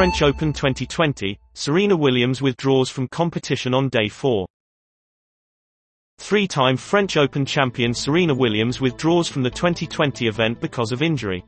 French Open 2020, Serena Williams withdraws from competition on day 4. Three-time French Open champion Serena Williams withdraws from the 2020 event because of injury.